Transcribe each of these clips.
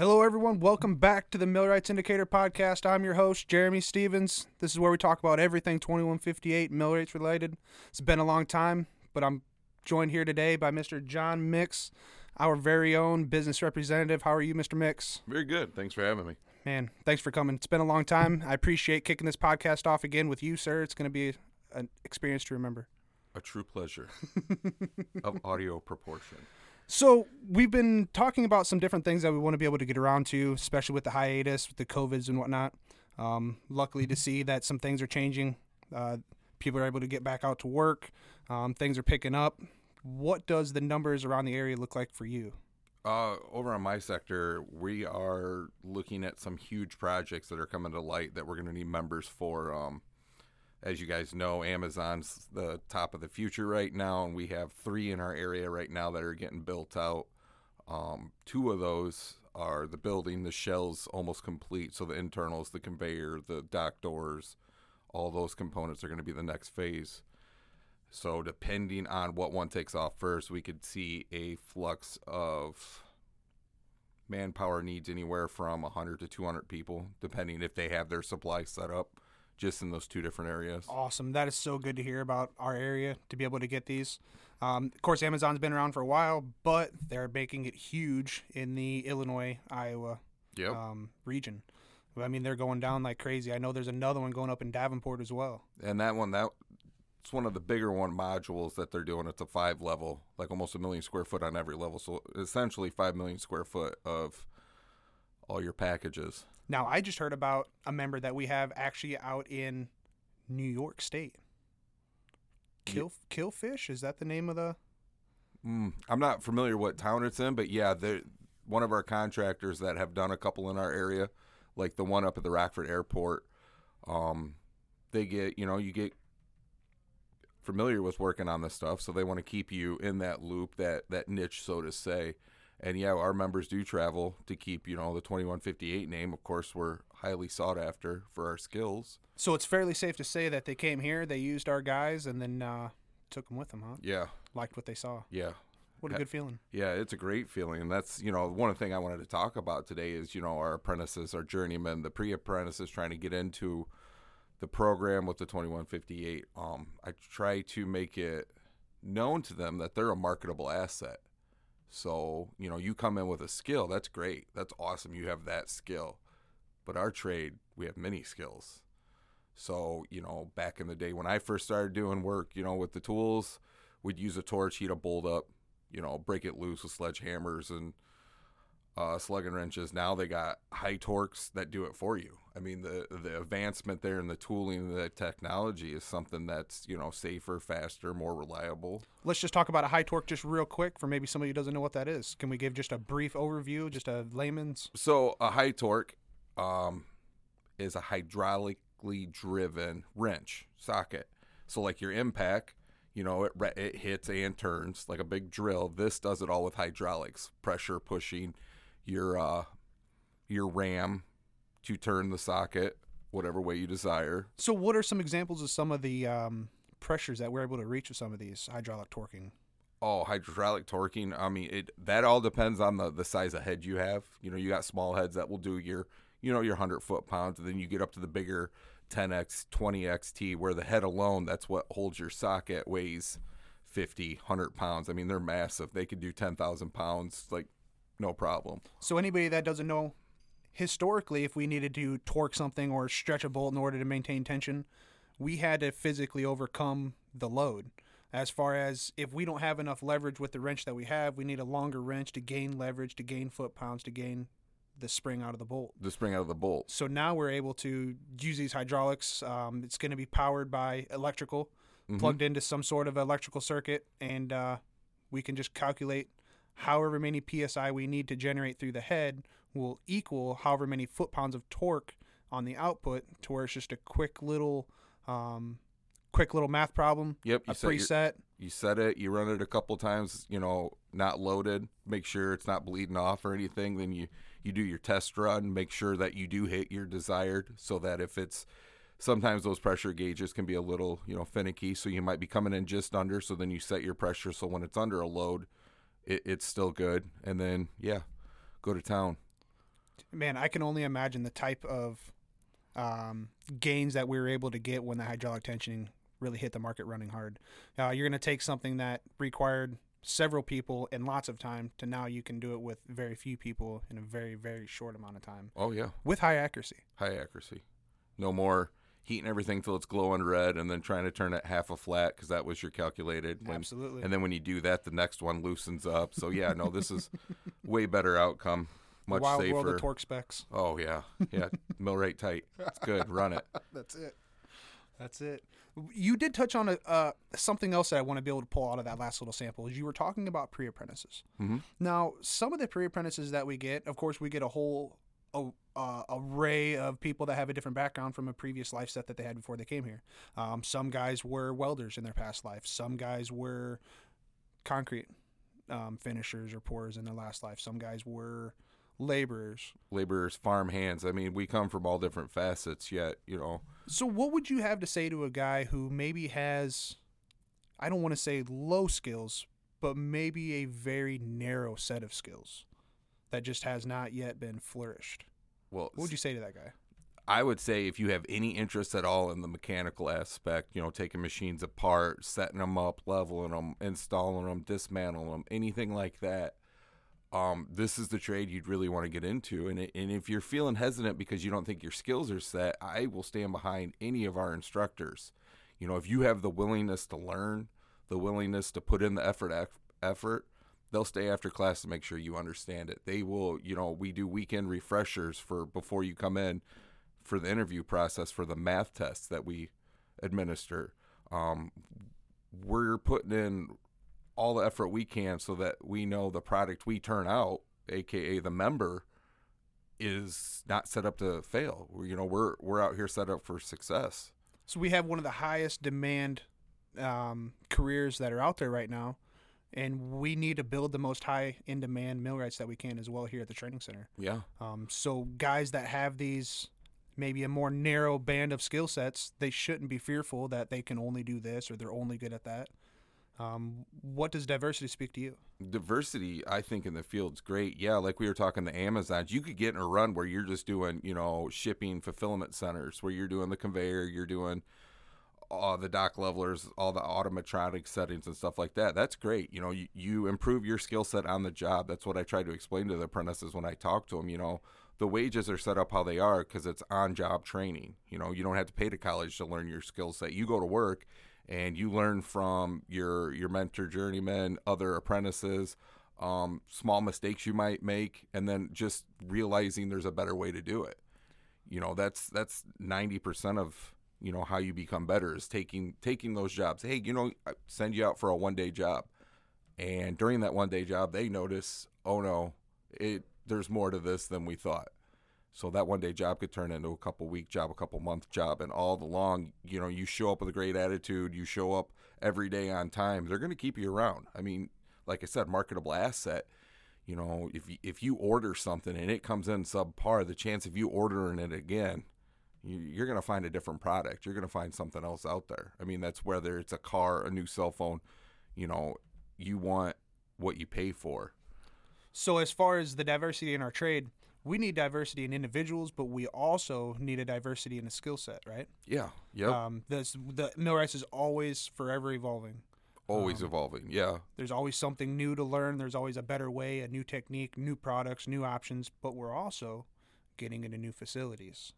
Hello, everyone. Welcome back to the Millwrights Indicator podcast. I'm your host, Jeremy Stevens. This is where we talk about everything 2158 Millwrights related. It's been a long time, but I'm joined here today by Mr. Jon Mix, our very own business representative. How are you, Mr. Mix? Very good. Thanks for having me. Man, thanks for coming. It's been a long time. I appreciate kicking this podcast off again with you, sir. It's going to be an experience to remember. A true pleasure of audio proportion. So we've been talking about some different things that we want to be able to get around to, especially with the hiatus, with the covids and whatnot. Um, luckily to see that some things are changing. Uh, people are able to get back out to work. Um, things are picking up. What does the numbers around the area look like for you? Uh, over on my sector, we are looking at some huge projects that are coming to light that we're going to need members for. Um, as you guys know, Amazon's the top of the future right now, and we have three in our area right now that are getting built out. Um, two of those are the building, the shell's almost complete, so the internals, the conveyor, the dock doors, all those components are going to be the next phase. So, depending on what one takes off first, we could see a flux of manpower needs anywhere from 100 to 200 people, depending if they have their supply set up just in those two different areas. Awesome. That is so good to hear about our area to be able to get these. Um, of course, Amazon's been around for a while, but they're making it huge in the Illinois, Iowa Yep. um, region. I mean, they're going down like crazy. I know there's another one going up in Davenport as well. and that one, that it's one of the bigger one modules that they're doing. It's a five level, like almost a million square foot on every level. So essentially, five million square foot of all your packages. Now, I just heard about a member that we have actually out in New York State. Kill Killfish is that the name of the? Mm, I'm not familiar what town it's in, but yeah, they're one of our contractors that have done a couple in our area, like the one up at the Rockford Airport. Um, they get, you know, you get familiar with working on this stuff, so they want to keep you in that loop, that that niche, so to say. And yeah, our members do travel to keep, you know, the 2158 name. Of course, we're highly sought after for our skills. So it's fairly safe to say that they came here, they used our guys, and then uh, took them with them, huh? Yeah, Liked what they saw. yeah. What a good feeling. Yeah, it's a great feeling. And that's, you know, one of the thing I wanted to talk about today is, you know, our apprentices, our journeymen, the pre apprentices trying to get into the program with the 2158. Um, I try to make it known to them that they're a marketable asset. So, you know, you come in with a skill, that's great. That's awesome. You have that skill. But our trade, we have many skills. So, you know, back in the day when I first started doing work, you know, with the tools, we'd use a torch, heat a bolt up, you know, break it loose with sledgehammers and uh, slugging wrenches. Now they got high torques that do it for you. I mean, the the advancement there in the tooling, the technology is something that's you know safer, faster, more reliable. Let's just talk about a high torque just real quick for maybe somebody who doesn't know what that is. Can we give just a brief overview, just a layman's? So a high torque um, is a hydraulically driven wrench socket. So like your impact, you know, it it hits and turns like a big drill. This does it all with hydraulics, pressure pushing your uh, your ram to turn the socket whatever way you desire. So, what are some examples of some of the um, pressures that we're able to reach with some of these hydraulic torquing? Oh, hydraulic torquing. I mean, it that all depends on the the size of head you have. You know, you got small heads that will do your, you know, your hundred foot pounds, and then you get up to the bigger 10x, 20xt, where the head alone, that's what holds your socket, weighs 50, 100 pounds. I mean, they're massive. They could do 10,000 pounds, like no problem. So, anybody that doesn't know, historically, if we needed to torque something or stretch a bolt in order to maintain tension, we had to physically overcome the load. As far as if we don't have enough leverage with the wrench that we have, we need a longer wrench to gain leverage, to gain foot pounds, to gain the spring out of the bolt. The spring out of the bolt. So now we're able to use these hydraulics. Um, it's going to be powered by electrical, Mhm. plugged into some sort of electrical circuit, and uh, we can just calculate however many psi we need to generate through the head will equal however many foot pounds of torque on the output, to where it's just a quick little, um, quick little math problem, Yep, a you set, your, preset. you set it, you run it a couple times, you know, not loaded, make sure it's not bleeding off or anything. Then you, you do your test run, make sure that you do hit your desired so that if it's sometimes those pressure gauges can be a little, you know, finicky. So you might be coming in just under. So then you set your pressure. So when it's under a load, it, it's still good. And then, yeah, go to town. man, I can only imagine the type of um, gains that we were able to get when the hydraulic tensioning really hit the market running hard. Uh, you're going to take something that required several people and lots of time to now you can do it with very few people in a very very short amount of time Oh yeah, with high accuracy. high accuracy. No more heating everything till it's glowing red, and then trying to turn it half a flat because that was your calculated. When, Absolutely. And then when you do that, the next one loosens up. So yeah, no, this is way better outcome. Much wild safer. world of torque specs. Oh yeah, yeah. Millwright tight. It's good. Run it. That's it. That's it. You did touch on a, uh, something else that I want to be able to pull out of that last little sample. Is you were talking about pre-apprentices. Mhm. Now, some of the pre-apprentices that we get, of course, we get a whole a, uh, array of people that have a different background from a previous life set that they had before they came here. Um, some guys were welders in their past life. Some guys were concrete um, finishers or pourers in their last life. Some guys were laborers. Laborers, farm hands. I mean, we come from all different facets. Yet, you know, So, what would you have to say to a guy who maybe has, I don't want to say low skills, but maybe a very narrow set of skills that just has not yet been flourished? Well, What would you say to that guy? I would say if you have any interest at all in the mechanical aspect, you know, taking machines apart, setting them up, leveling them, installing them, dismantling them, anything like that, um, this is the trade you'd really want to get into. And, it, and if you're feeling hesitant because you don't think your skills are set, I will stand behind any of our instructors. You know, if you have the willingness to learn, the willingness to put in the effort, effort, they'll stay after class to make sure you understand it. They will, you know, we do weekend refreshers for before you come in for the interview process for the math tests that we administer. Um, we're putting in all the effort we can so that we know the product we turn out, aka the member, is not set up to fail. You know, we're we're out here set up for success. So, we have one of the highest demand um, careers that are out there right now. And we need to build the most high in demand millwrights that we can as well here at the training center. Yeah, Um, so guys that have these maybe a more narrow band of skill sets, they shouldn't be fearful that they can only do this or they're only good at that. Um, what does diversity speak to you? diversity i think in the field's great yeah like we were talking the amazons you could get in a run where you're just doing you know shipping fulfillment centers where you're doing the conveyor you're doing all the dock levelers all the automatronic settings and stuff like that. That's great. You know you, you improve your skill set on the job. That's what i try to explain to the apprentices when i talk to them you know. The wages are set up how they are because it's on job training. You know you don't have to pay to college to learn your skill set. You go to work and you learn from your your mentor journeymen other apprentices um, small mistakes you might make and then just realizing there's a better way to do it. You know that's that's 90% of you know how you become better is taking taking those jobs hey you know I send you out for a one day job and during that one day job they notice oh no it there's more to this than we thought so that one day job could turn into a couple week job, a couple month job, and all the long you know, you show up with a great attitude, you show up every day on time. They're going to keep you around. I mean, like I said, marketable asset. You know, if you, if you order something and it comes in subpar, the chance of you ordering it again, you're going to find a different product. You're going to find something else out there. I mean, that's whether it's a car, a new cell phone. You know, you want what you pay for. So, as far as the diversity in our trade, we need diversity in individuals, but we also need a diversity in a skill set, right? Yeah. Yep. Um, this, the millwrights is always forever evolving. Always evolving. Yeah. There's always something new to learn. There's always a better way, a new technique, new products, new options. But we're also getting into new facilities,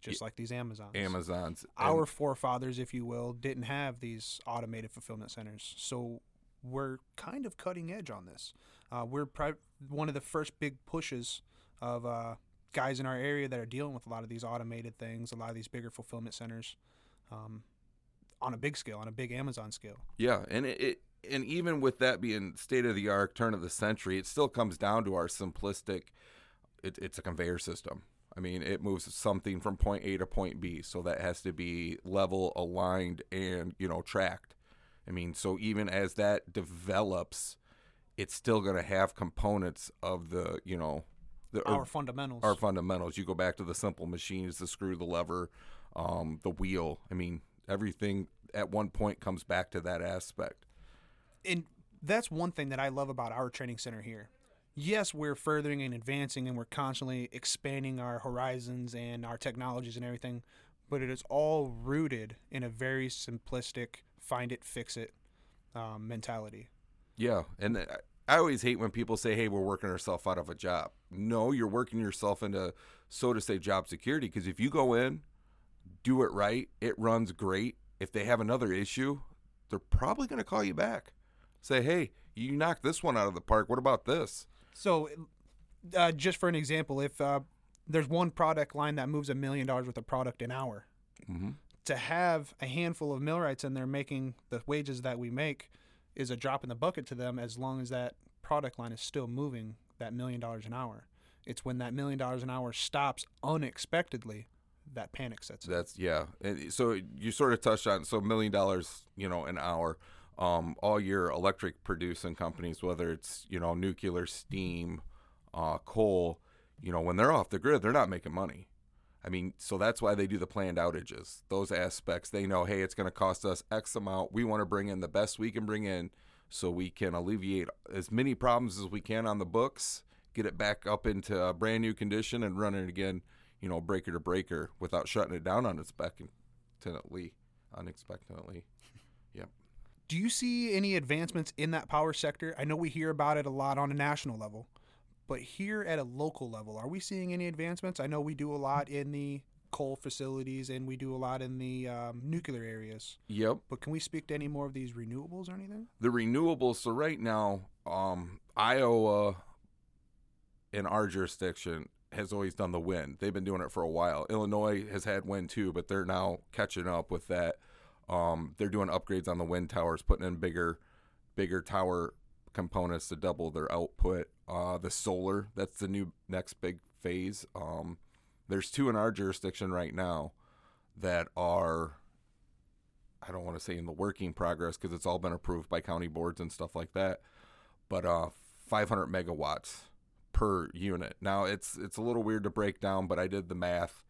just like these Amazons. Amazons. Our forefathers, if you will, didn't have these automated fulfillment centers. So we're kind of cutting edge on this. Uh, we're pri- one of the first big pushes of uh, guys in our area that are dealing with a lot of these automated things, a lot of these bigger fulfillment centers um, on a big scale, on a big Amazon scale. Yeah, and it, it and even with that being state of the art, turn of the century, it still comes down to our simplistic. It, it's a conveyor system. I mean, it moves something from point A to point B, so that has to be level, aligned, and you know tracked. I mean, so even as that develops, it's still going to have components of the you know the Our fundamentals. our fundamentals. You go back to the simple machines, the screw, the lever, um, the wheel. I mean, everything at one point comes back to that aspect. and that's one thing that I love about our training center here yes, we're furthering and advancing and we're constantly expanding our horizons and our technologies and everything, but it is all rooted in a very simplistic find it, fix it um, mentality. Yeah, and I- always hate when people say, "Hey, we're working ourselves out of a job." No, you're working yourself into, so to say, job security. Because if you go in, do it right, it runs great. If they have another issue, they're probably going to call you back. Say, "Hey, you knocked this one out of the park. What about this?" So, uh, just for an example, if uh, there's one product line that moves a million dollars worth of product an hour, Mm-hmm. to have a handful of millwrights in there making the wages that we make is a drop in the bucket to them as long as that product line is still moving that million dollars an hour. It's when that million dollars an hour stops unexpectedly that panic sets in. That's yeah. And so you sort of touched on so million dollars, you know, an hour. Um, all your electric producing companies, whether it's you know nuclear, steam, uh, coal, you know, when they're off the grid, they're not making money. I mean, so that's why they do the planned outages. Those aspects, they know, hey, it's going to cost us X amount. We want to bring in the best we can bring in, so we can alleviate as many problems as we can on the books, get it back up into a brand new condition, and run it again you know, breaker to breaker without shutting it down unexpectedly. Unexpectedly. Do you see any advancements in that power sector? I know we hear about it a lot on a national level, but here at a local level, are we seeing any advancements? I know we do a lot in the coal facilities and we do a lot in the um, nuclear areas, Yep. but can we speak to any more of these renewables or anything? The renewables. So right now, um, Iowa in our jurisdiction has always done the wind. They've been doing it for a while. Illinois has had wind too, but they're now catching up with that. Um, they're doing upgrades on the wind towers, putting in bigger, bigger tower components to double their output. Uh, the solar, that's the new next big phase. Um, there's two in our jurisdiction right now that are, I don't want to say in the working progress because it's all been approved by county boards and stuff like that, but uh, 500 megawatts per unit. Now it's it's a little weird to break down, but I did the math,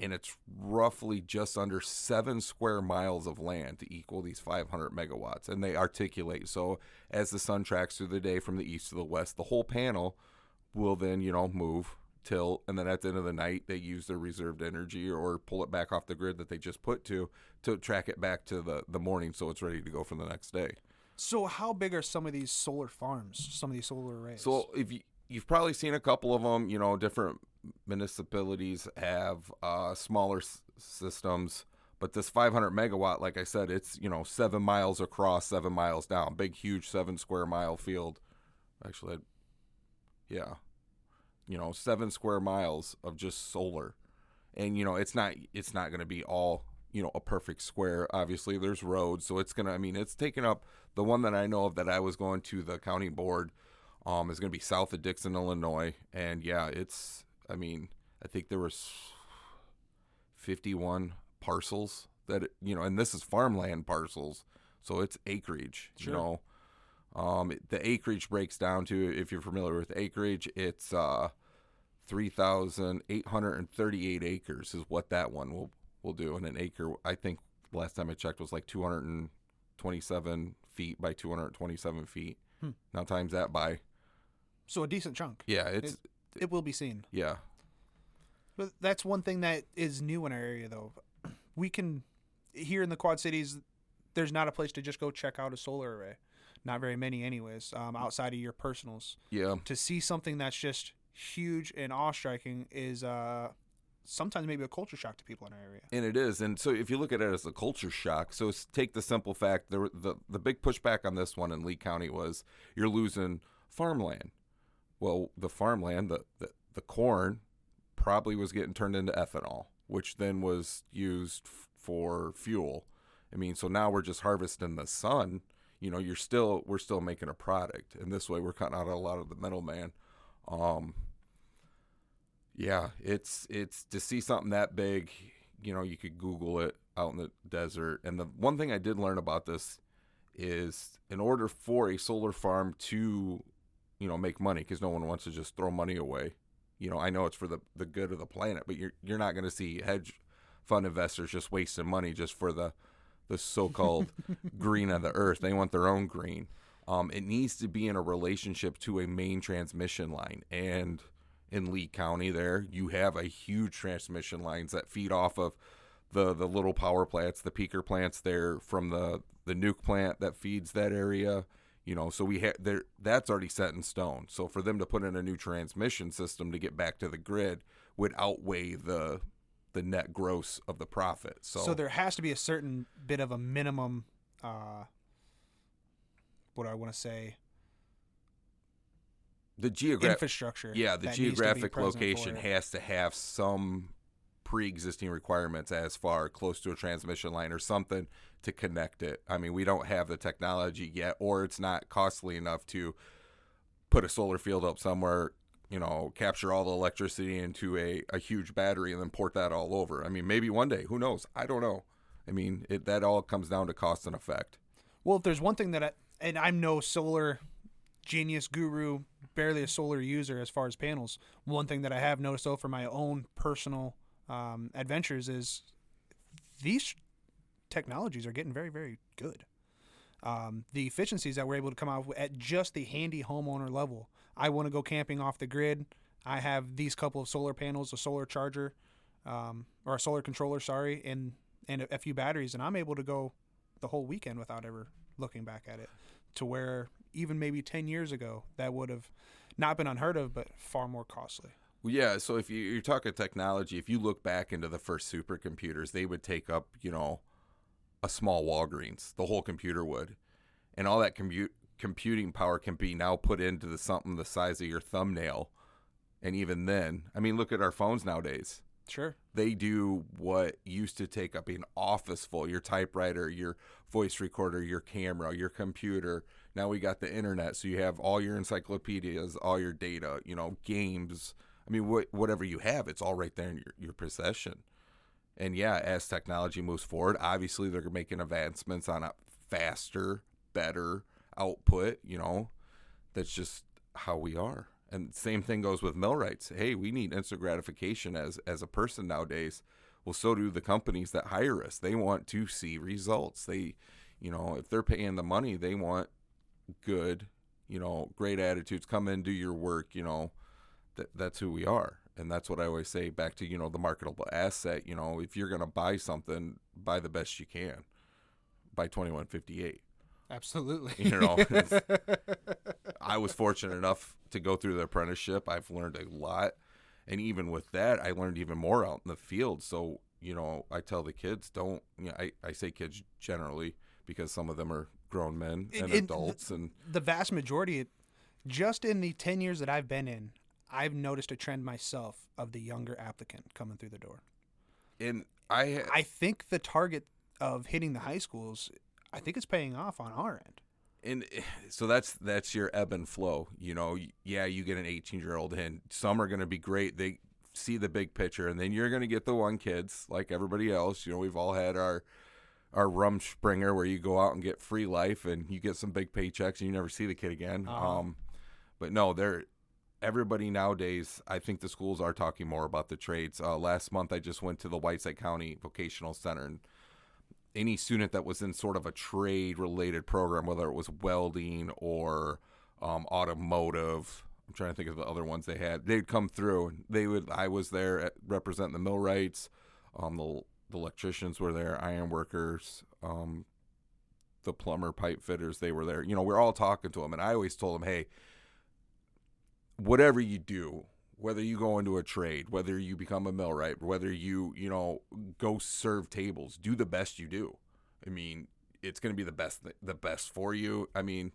and it's roughly just under seven square miles of land to equal these 500 megawatts. And they articulate so as the sun tracks through the day from the east to the west, the whole panel will then you know move tilt and then at the end of the night they use their reserved energy or pull it back off the grid that they just put to to track it back to the the morning so it's ready to go for the next day So, how big are some of these solar farms? Some of these solar arrays? So if you you've probably seen a couple of them, you know, different municipalities have uh, smaller s- systems, but this 500 megawatt, like I said, it's you know seven miles across, seven miles down, big, huge, seven square mile field. Actually, yeah, you know, seven square miles of just solar, and you know, it's not it's not going to be all you know a perfect square. Obviously, there's roads, so it's gonna. I mean, it's taking up the one that I know of that I was going to the county board um, is going to be south of Dixon, Illinois, and yeah, it's. I mean, I think there was fifty-one parcels that you know, and this is farmland parcels, so it's acreage. Sure. You know, um, it- the acreage breaks down to if you're familiar with acreage, it's uh, three thousand eight hundred and thirty-eight acres is what that one will will do, and an acre, I think, last time I checked was like two hundred and twenty-seven feet by two hundred twenty-seven feet. Hmm. Now times that by so a decent chunk. yeah, it's It will be seen. yeah, But that's one thing that is new in our area, though. We can here in the Quad Cities. There's not a place to just go check out a solar array. Not very many, anyways. Um, outside of your personals, yeah, to see something that's just huge and awe-striking is uh, sometimes maybe a culture shock to people in our area. and it is. And so if you look at it as a culture shock, so take the simple fact there the the big pushback on this one in Lee County was you're losing farmland. Well, the farmland, the the, the corn, probably was getting turned into ethanol, which then was used f- for fuel. I mean, so now we're just harvesting the sun. You know, you're still we're still making a product, and this way we're cutting out a lot of the middleman. Um, yeah, it's it's to see something that big. You know, you could Google it out in the desert. And the one thing I did learn about this is, in order for a solar farm to, you know, make money, because no one wants to just throw money away. You know, I know it's for the the good of the planet, but you're you're not going to see hedge fund investors just wasting money just for the the so-called green of the earth. They want their own green. um, it needs to be in a relationship to a main transmission line. And in Lee County, there you have a huge transmission lines that feed off of the the little power plants, the peaker plants there from the the nuke plant that feeds that area. You know, so we had there that's already set in stone. So for them to put in a new transmission system to get back to the grid would outweigh the the net gross of the profit. So, So there has to be a certain bit of a minimum. Uh, what do I want to say? the geographic Infrastructure. yeah the that needs to be geographic location has to have some pre-existing requirements as far close to a transmission line or something to connect it. I mean we don't have the technology yet or it's not costly enough to put a solar field up somewhere you know capture all the electricity into a, a huge battery and then port that all over. I mean maybe one day who knows? I don't know. I mean it, that all comes down to cost and effect. Well, if there's one thing that I, and I'm no solar genius guru, barely a solar user as far as panels. One thing that I have noticed though for my own personal um, adventures is these technologies are getting very, very good. Um, the efficiencies that we're able to come out with at just the handy homeowner level. I want to go camping off the grid. I have these couple of solar panels, a solar charger, um, or a solar controller, sorry, and and a, a few batteries, and I'm able to go the whole weekend without ever looking back at it. To where even maybe ten years ago that would have not been unheard of, but far more costly. Yeah. So if you, you're talking technology, if you look back into the first supercomputers, they would take up, you know, a small Walgreens. The whole computer would, and all that compute computing power can be now put into the, something the size of your thumbnail. And even then, I mean, look at our phones nowadays. Sure. They do what used to take up an office full your typewriter, your voice recorder, your camera, your computer. Now we got the internet, so you have all your encyclopedias, all your data, you know, games. I mean, wh- whatever you have, it's all right there in your, your possession. And yeah, as technology moves forward, obviously they're making advancements on a faster, better output. You know, that's just how we are. And same thing goes with millwrights. Hey, we need instant gratification as as a person nowadays. Well, so do the companies that hire us. They want to see results. They, you know, if they're paying the money, they want good, you know, great attitudes. Come in, do your work. You know, that that's who we are, and that's what I always say. Back to you know the marketable asset. You know, if you're gonna buy something, buy the best you can. Buy twenty one fifty eight. Absolutely. You know, I was fortunate enough to go through the apprenticeship. I've learned a lot. And even with that, I learned even more out in the field. So, you know, I tell the kids, don't, you know, I, I say kids generally because some of them are grown men It- and it- adults. And the vast majority, just in the 10 years that I've been in, I've noticed a trend myself of the younger applicant coming through the door. and I, I think the target of hitting the high schools, I think it's paying off on our end. and eh, so that's that's your ebb and flow you know yeah you get an 18 year old in some are going to be great they see the big picture and then you're going to get the one kids like everybody else you know we've all had our our rumspringa where you go out and get free life and you get some big paychecks and you never see the kid again Uh-huh. um but no they're everybody nowadays i think the schools are talking more about the trades uh, last month i just went to the whiteside county vocational center and any student that was in sort of a trade related program, whether it was welding or um, automotive. I'm trying to think of the other ones they had. They'd come through and they would. I was there at, representing the millwrights. Um, the, the electricians were there, iron workers, um, the plumber, pipe fitters. They were there. You know, we're all talking to them, and I always told them, hey, whatever you do, whether you go into a trade, whether you become a millwright, whether you, you know, go serve tables, do the best you do. I mean, it's going to be the best the best for you. I mean,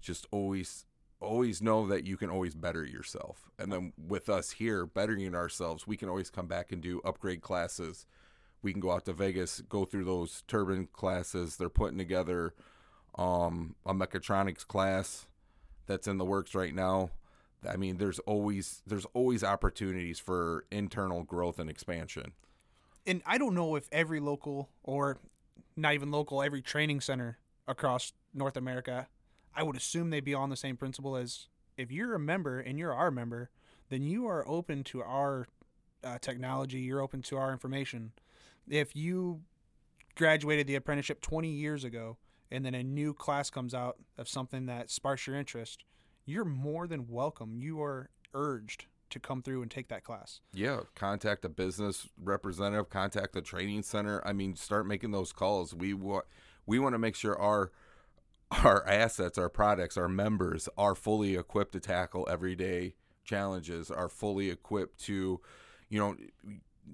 just always always know that you can always better yourself. And then with us here bettering ourselves, we can always come back and do upgrade classes. We can go out to Vegas, go through those turbine classes. They're putting together um, a mechatronics class that's in the works right now. I mean, there's always there's always opportunities for internal growth and expansion. And I don't know if every local or not even local, every training center across North America, I would assume they'd be on the same principle as if you're a member and you're our member, then you are open to our uh, technology, you're open to our information. If you graduated the apprenticeship 20 years ago and then a new class comes out of something that sparks your interest, you're more than welcome. You are urged to come through and take that class. Yeah, contact a business representative, contact the training center. I mean, start making those calls. We want we want to make sure our our assets, our products, our members are fully equipped to tackle everyday challenges, are fully equipped to, you know,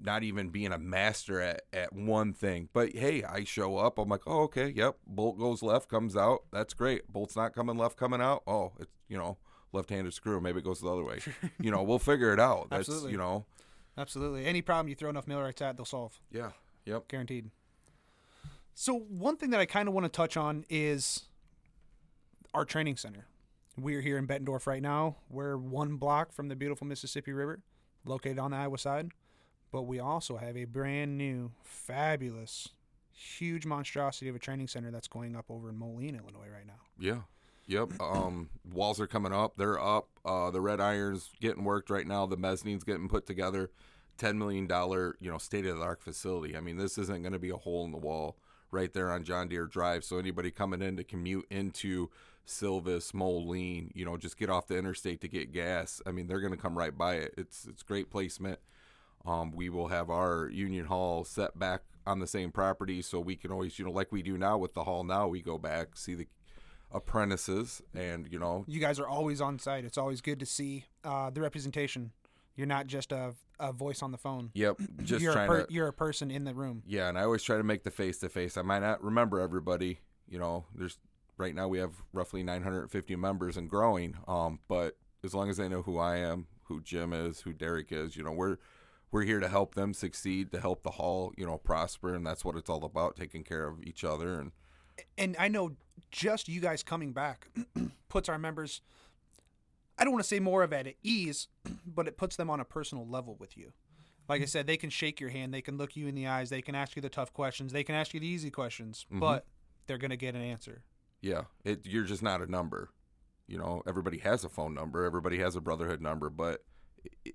not even being a master at, at one thing. But hey, I show up, I'm like, oh, okay, yep, bolt goes left, comes out. That's great. Bolt's not coming left, coming out. Oh, it's, you know, left-handed screw. Maybe it goes the other way. you know, we'll figure it out. That's Absolutely. you know, Absolutely. Any problem you throw enough millwrights at, they'll solve. yeah, yep. Guaranteed. So, one thing that I kind of want to touch on is our training center. We're here in Bettendorf right now. We're one block from the beautiful Mississippi River, located on the Iowa side. But we also have a brand new, fabulous, huge monstrosity of a training center that's going up over in Moline, Illinois, right now. Yeah. Yep. Um, walls are coming up. They're up. Uh, the red iron's getting worked right now. The mezzanine's getting put together. Ten million dollar, you know, state of the art facility. I mean, this isn't going to be a hole in the wall right there on John Deere Drive. So anybody coming in to commute into Silvis, Moline, you know, just get off the interstate to get gas. I mean, they're going to come right by it. It's it's great placement. Um, we will have our Union Hall set back on the same property, so we can always, you know, like we do now with the hall. Now we go back see the apprentices, and you know, You guys are always on site. It's always good to see uh, the representation. You're not just a, a voice on the phone. yep, just you're, a per- to, you're a person in the room. yeah. And I always try to make the face to face. I might not remember everybody. You know, there's right now we have roughly 950 members and growing. Um, but as long as they know who I am, who Jim is, who Derek is, you know, we're we're here to help them succeed, to help the hall, you know, prosper, and that's what it's all about, taking care of each other and and I know just you guys coming back puts our members I don't want to say more of at ease, but it puts them on a personal level with you. Like I said, they can shake your hand, they can look you in the eyes, they can ask you the tough questions, they can ask you the easy questions, mm-hmm. but they're going to get an answer. Yeah, it you're just not a number. You know, everybody has a phone number, everybody has a brotherhood number, but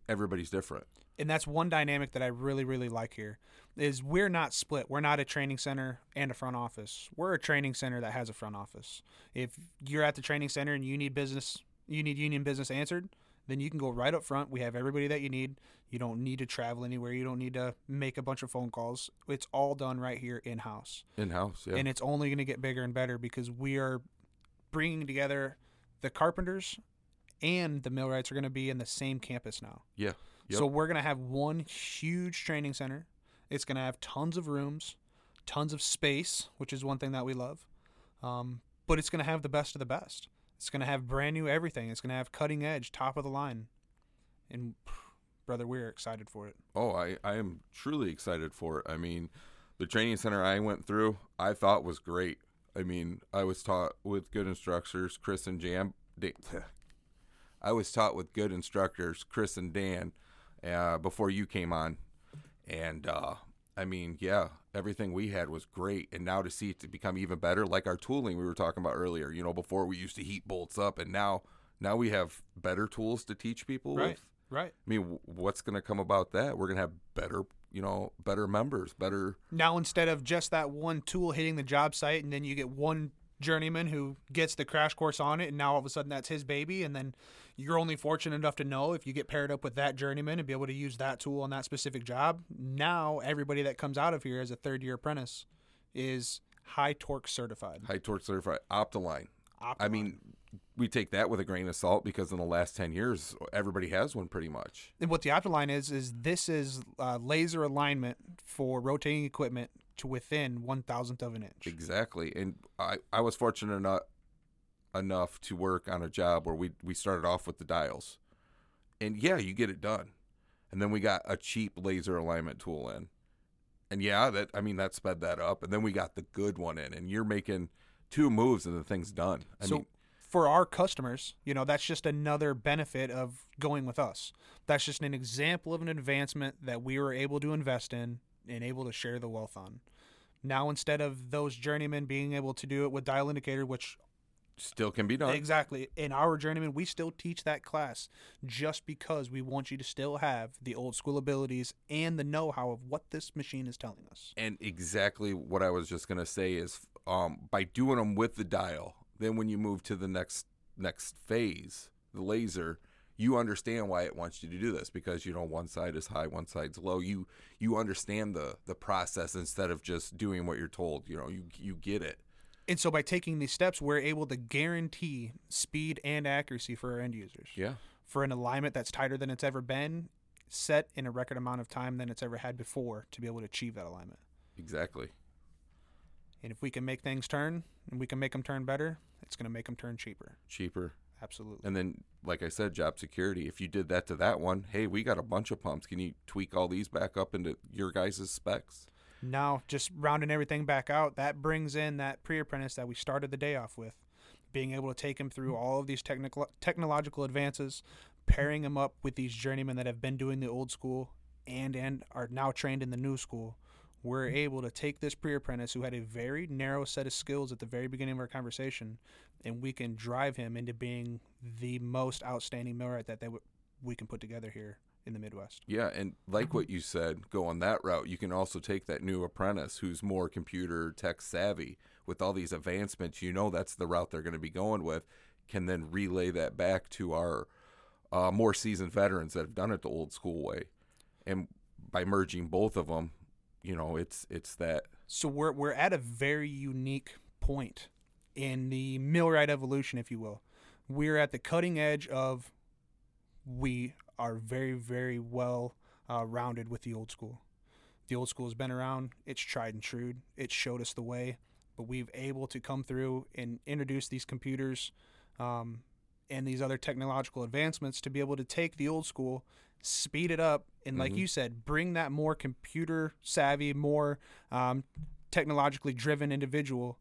everybody's different. and that's one dynamic that I really really like here is we're not split. We're not a training center and a front office. We're a training center that has a front office. If you're at the training center and you need business, you need union business answered, then you can go right up front. We have everybody that you need. You don't need to travel anywhere. You don't need to make a bunch of phone calls. It's all done right here in house. In house, yeah. And it's only going to get bigger and better because we are bringing together the carpenters and the millwrights are going to be in the same campus now. yeah. Yep. So we're gonna have one huge training center. It's gonna have tons of rooms, tons of space, which is one thing that we love. Um, but it's gonna have the best of the best. It's gonna have brand new everything. It's gonna have cutting edge, top of the line. And brother, we're excited for it. Oh, I, I am truly excited for it. I mean, the training center I went through, I thought was great. I mean, I was taught with good instructors, Chris and Jam. I was taught with good instructors, Chris and Dan, uh, before you came on, and uh, I mean, yeah, everything we had was great. And now to see it to become even better, like our tooling we were talking about earlier. You know, before we used to heat bolts up, and now now we have better tools to teach people Right. with. Right. I mean, w- what's going to come about that? We're going to have better, you know, better members, better. Now instead of just that one tool hitting the job site and then you get one journeyman who gets the crash course on it and now all of a sudden that's his baby and then you're only fortunate enough to know if you get paired up with that journeyman and be able to use that tool on that specific job now everybody that comes out of here as a third year apprentice is high torque certified high torque certified Optalign. I mean, we take that with a grain of salt because in the last 10 years, everybody has one pretty much. and what the Optalign is is this is uh, laser alignment for rotating equipment to within one thousandth of an inch Exactly. And I, I was fortunate enough, enough to work on a job where we, we started off with the dials. And yeah, you get it done. And then we got a cheap laser alignment tool in. And yeah, that I mean that sped that up. And then we got the good one in, and you're making two moves and the thing's done. I so mean, for our customers, you know, that's just another benefit of going with us. That's just an example of an advancement that we were able to invest in and able to share the wealth on. Now, instead of those journeymen being able to do it with dial indicator, which Still can be done. Exactly. In our journeyman, we still teach that class just because we want you to still have the old school abilities and the know how of what this machine is telling us. And exactly what I was just gonna say is, um, by doing them with the dial, then when you move to the next next phase, the laser, you understand why it wants you to do this because you know one side is high, one side's low. You you understand the the process instead of just doing what you're told. You know, you you get it. And so by taking these steps, we're able to guarantee speed and accuracy for our end users. Yeah. For an alignment that's tighter than it's ever been, set in a record amount of time than it's ever had before to be able to achieve that alignment. Exactly. And if we can make things turn and we can make them turn better, it's going to make them turn cheaper. Cheaper. Absolutely. And then, like I said, job security. If you did that to that one, hey, we got a bunch of pumps. Can you tweak all these back up into your guys' specs? Now, just rounding everything back out, that brings in that pre apprentice that we started the day off with, being able to take him through all of these technical technological advances, pairing him up with these journeymen that have been doing the old school and and are now trained in the new school. We're able to take this pre apprentice who had a very narrow set of skills at the very beginning of our conversation, and we can drive him into being the most outstanding millwright that they w- we can put together here in the Midwest. Yeah, and like what you said, go on that route. You can also take that new apprentice who's more computer tech savvy with all these advancements. You know that's the route they're going to be going with. Can then relay that back to our uh, more seasoned veterans that have done it the old school way, and by merging both of them, you know it's it's that. So we're we're at a very unique point in the millwright evolution, if you will. We're at the cutting edge of we are very, very well uh, rounded with the old school. The old school has been around, it's tried and true, it showed us the way, but we've able to come through and introduce these computers um, and these other technological advancements to be able to take the old school, speed it up, and like Mhm. you said, bring that more computer savvy, more um, technologically driven individual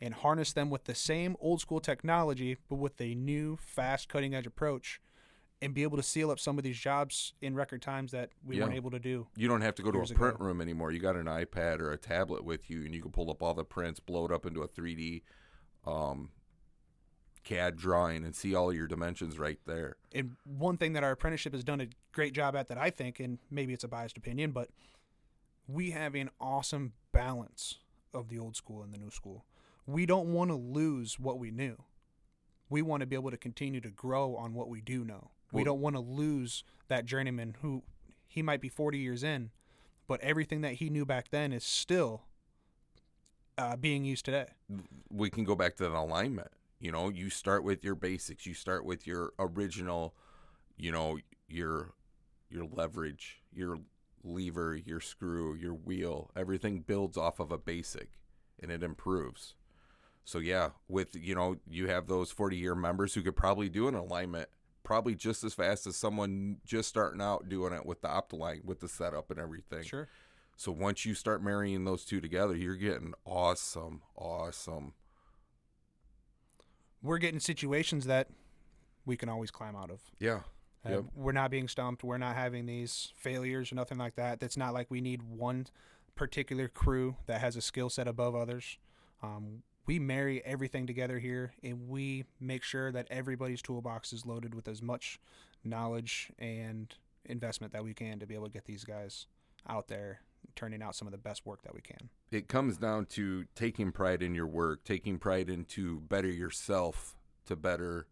and harness them with the same old school technology, but with a new, fast, cutting edge approach, and be able to seal up some of these jobs in record times that we Yeah. weren't able to do. You don't have to go to a print ago. room anymore. You got an iPad or a tablet with you, and you can pull up all the prints, blow it up into a 3D um, CAD drawing, and see all your dimensions right there. And one thing that our apprenticeship has done a great job at that I think, and maybe it's a biased opinion, but we have an awesome balance of the old school and the new school. We don't want to lose what we knew. We want to be able to continue to grow on what we do know. We don't want to lose that journeyman who he might be 40 years in, but everything that he knew back then is still uh, being used today. we can go back to that alignment. You know, you start with your basics. You start with your original, you know, your your leverage, your lever, your screw, your wheel. Everything builds off of a basic, and it improves. So yeah, with you know, you have those forty year members who could probably do an alignment probably just as fast as someone just starting out doing it with the Optalign with the setup and everything. Sure. So once you start marrying those two together, you're getting awesome, awesome. We're getting situations that we can always climb out of. Yeah. Uh, Yep. We're not being stumped. We're not having these failures or nothing like that. That's not like we need one particular crew that has a skill set above others. Um, we marry everything together here, and we make sure that everybody's toolbox is loaded with as much knowledge and investment that we can to be able to get these guys out there turning out some of the best work that we can. It comes down to taking pride in your work, taking pride into better yourself to better,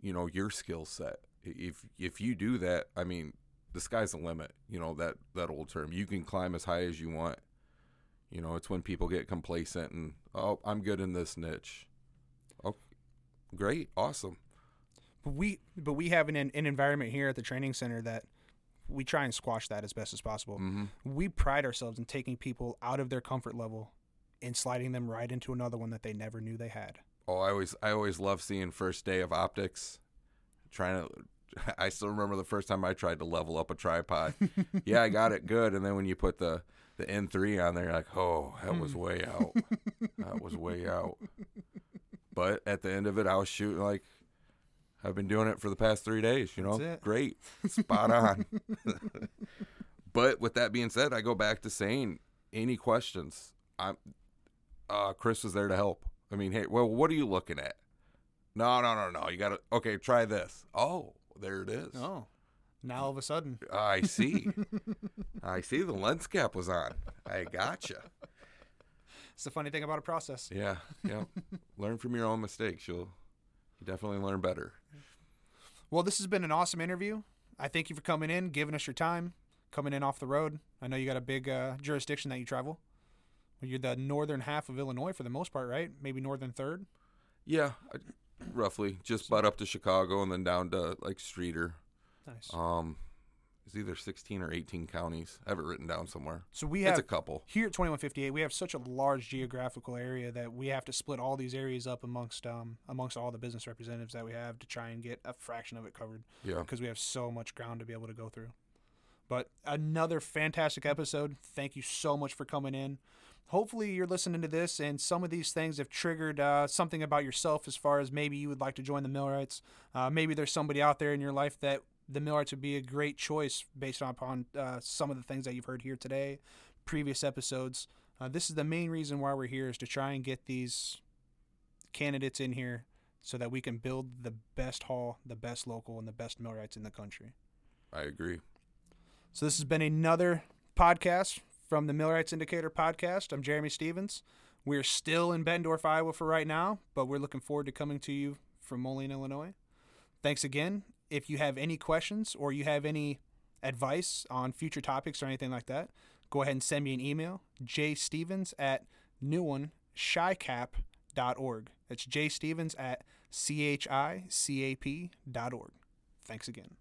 you know, your skill set. If if you do that, I mean, the sky's the limit. You know that that old term. You can climb as high as you want. You know, it's when people get complacent and oh, I'm good in this niche. Oh, great, awesome. But we but we have an an environment here at the training center that we try and squash that as best as possible. hmm we pride ourselves in taking people out of their comfort level and sliding them right into another one that they never knew they had. Oh, I always I always love seeing first day of optics. Trying to I still remember the first time I tried to level up a tripod. yeah, I got it good and then when you put the the N3 on there like, "Oh, that was way out. that was way out." But at the end of it, I was shooting like I've been doing it for the past 3 days, you know. Great. Spot on. but with that being said, I go back to saying any questions. I'm uh Chris was there to help. I mean, hey, well, what are you looking at? No, no, no, no. You got to okay. Try this. Oh, there it is. Oh, now all of a sudden, I see. I see. The lens cap was on. I gotcha. it's the funny thing about a process. Yeah, yeah. learn from your own mistakes. You'll you definitely learn better. Well, this has been an awesome interview. I thank you for coming in, giving us your time, coming in off the road. I know you got a big uh, jurisdiction that you travel. Well, you're the northern half of Illinois for the most part, right? Maybe northern third. Yeah, I, roughly. Just butt up to Chicago and then down to like Streator. Nice. Um, it's either 16 or 18 counties. I have it written down somewhere. So we It's have a couple. here at 2158, we have such a large geographical area that we have to split all these areas up amongst um, amongst all the business representatives that we have to try and get a fraction of it covered Yeah. because we have so much ground to be able to go through. But another fantastic episode. Thank you so much for coming in. Hopefully, you're listening to this, and some of these things have triggered uh, something about yourself as far as maybe you would like to join the Millwrights. Uh, maybe there's somebody out there in your life that the Millwrights would be a great choice based upon uh, some of the things that you've heard here today, previous episodes. Uh, this is the main reason why we're here is to try and get these candidates in here so that we can build the best hall, the best local, and the best millwrights in the country. I agree. So this has been another podcast from the Millwrights Indicator podcast. I'm Jeremy Stevens. We're still in Bettendorf, Iowa for right now, but we're looking forward to coming to you from Moline, Illinois. Thanks again. If you have any questions or you have any advice on future topics or anything like that, go ahead and send me an email, jstevens at newinshycap.org. That's jstevens at chicap.org. Thanks again.